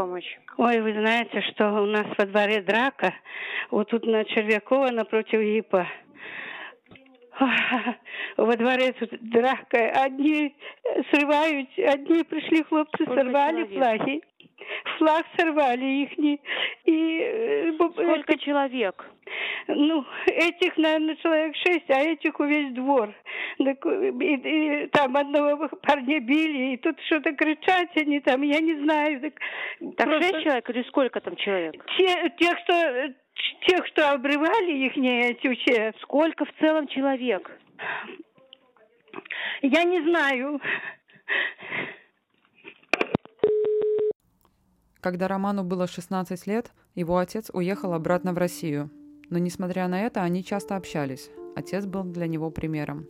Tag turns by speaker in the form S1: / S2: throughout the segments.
S1: Помочь.
S2: Ой, вы знаете, что у нас во дворе драка. Вот тут на Червякова напротив ИПа. Во дворе тут драка. Одни срывают, одни пришли хлопцы,
S1: Сколько
S2: сорвали
S1: человек?
S2: флаги. Флаг сорвали их. И, э,
S1: Сколько
S2: это-
S1: человек?
S2: ну, этих, наверное, человек шесть, а этих весь двор. Так, э, и- и там одного парня били, и тут что-то кричать они там, я не знаю. Так,
S1: Так
S2: просто
S1: шесть человек или сколько там человек?
S2: Те, тех, что, тех, что обрывали их, эти все,
S1: Сколько в целом человек?
S2: я не знаю.
S3: Когда Роману было 16 лет, его отец уехал обратно в Россию. Но несмотря на это, они часто общались. Отец был для него примером.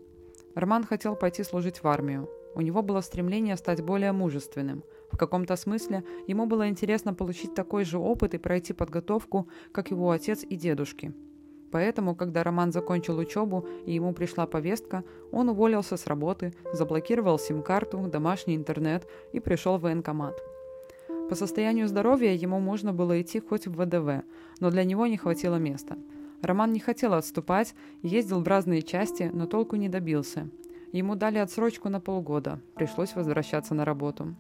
S3: Роман хотел пойти служить в армию. У него было стремление стать более мужественным. В каком-то смысле ему было интересно получить такой же опыт и пройти подготовку, как его отец и дедушки. Поэтому, когда Роман закончил учебу и ему пришла повестка, он уволился с работы, заблокировал сим-карту, домашний интернет и пришел в военкомат. По состоянию здоровья ему можно было идти хоть в ВДВ, но для него не хватило места. Роман не хотел отступать, ездил в разные части, но толку не добился. Ему дали отсрочку на полгода, пришлось возвращаться на работу.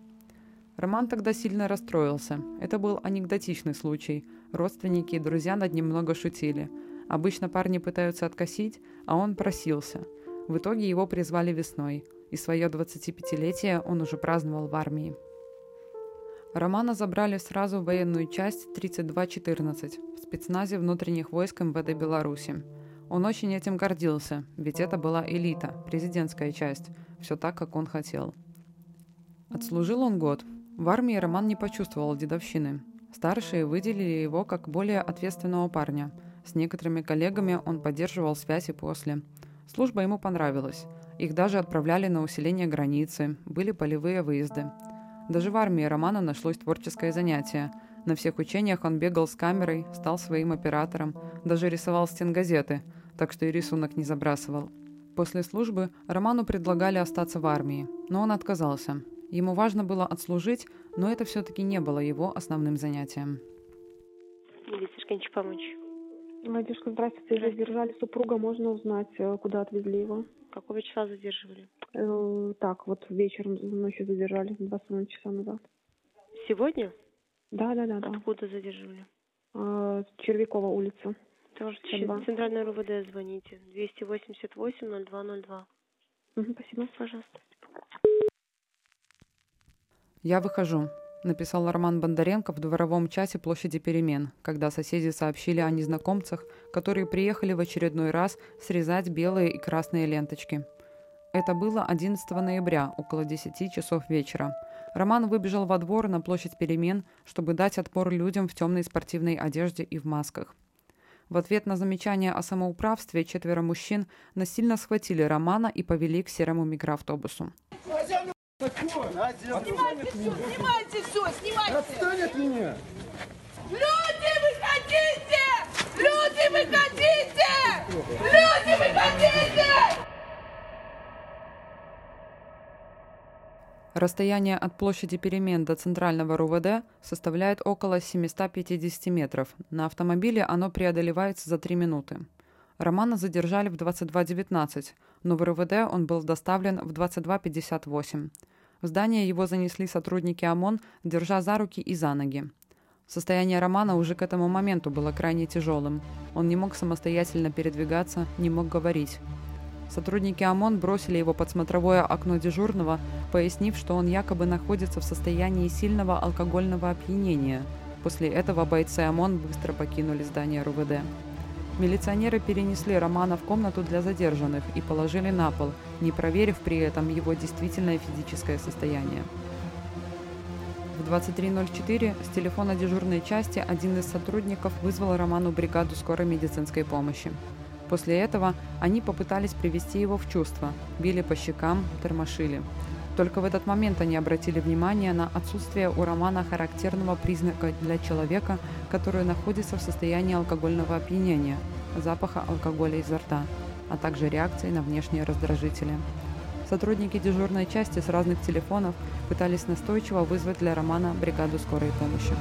S3: Роман тогда сильно расстроился. Это был анекдотичный случай. Родственники и друзья над ним много шутили. Обычно парни пытаются откосить, а он просился. В итоге его призвали весной, и свое 25-летие он уже праздновал в армии. Романа забрали сразу в военную часть 3214 в спецназе внутренних войск МВД Беларуси. Он очень этим гордился, ведь это была элита, президентская часть, все так, как он хотел. Отслужил он год. В армии Роман не почувствовал дедовщины. Старшие выделили его как более ответственного парня. С некоторыми коллегами он поддерживал связь и после. Служба ему понравилась. Их даже отправляли на усиление границы, были полевые выезды. Даже в армии Романа нашлось творческое занятие. На всех учениях он бегал с камерой, стал своим оператором, даже рисовал стенгазеты, так что и рисунок не забрасывал. После службы Роману предлагали остаться в армии, но он отказался. Ему важно было отслужить, но это все-таки не было его основным занятием.
S1: Милиция Шкинчи помочь.
S4: Надежда, здравствуйте. Задержали супруга, можно узнать, э, куда отвезли его?
S1: Какого числа задерживали?
S4: Э, Так, вот вечером, ночью задержали, два с половиной часа назад.
S1: Сегодня?
S4: Да, да, да, да.
S1: Откуда задерживали?
S4: Э, Червякова улица.
S1: Тоже
S4: Два.
S1: Центральное РУВД звоните. 288 0202.
S4: Мгм, спасибо.
S1: Пожалуйста.
S3: «Я выхожу», — написал Роман Бондаренко в дворовом чате площади перемен, когда соседи сообщили о незнакомцах, которые приехали в очередной раз срезать белые и красные ленточки. Это было 11 ноября, около 10 часов вечера. Роман выбежал во двор на площадь перемен, чтобы дать отпор людям в темной спортивной одежде и в масках. В ответ на замечание о самоуправстве четверо мужчин насильно схватили Романа и повели к серому микроавтобусу.
S5: Снимайте все, снимайте!
S6: Отстань от меня!
S5: Люди, выходите! Люди, выходите! Люди, выходите!
S3: Расстояние от площади перемен до центрального РУВД составляет около 750 метров. На автомобиле оно преодолевается за 3 минуты. Романа задержали в 22.19, но в РУВД он был доставлен в 22.58. В здание его занесли сотрудники ОМОН, держа за руки и за ноги. Состояние Романа уже к этому моменту было крайне тяжелым. Он не мог самостоятельно передвигаться, не мог говорить. Сотрудники ОМОН бросили его под смотровое окно дежурного, пояснив, что он якобы находится в состоянии сильного алкогольного опьянения. После этого бойцы ОМОН быстро покинули здание РУВД. Милиционеры перенесли Романа в комнату для задержанных и положили на пол, не проверив при этом его действительное физическое состояние. В 23.04 с телефона дежурной части один из сотрудников вызвал Роману бригаду скорой медицинской помощи. После этого они попытались привести его в чувство, били по щекам, тормошили. Только в этот момент они обратили внимание на отсутствие у Романа характерного признака для человека, который находится в состоянии алкогольного опьянения, запаха алкоголя изо рта, а также реакции на внешние раздражители. Сотрудники дежурной части с разных телефонов пытались настойчиво вызвать для Романа бригаду скорой помощи.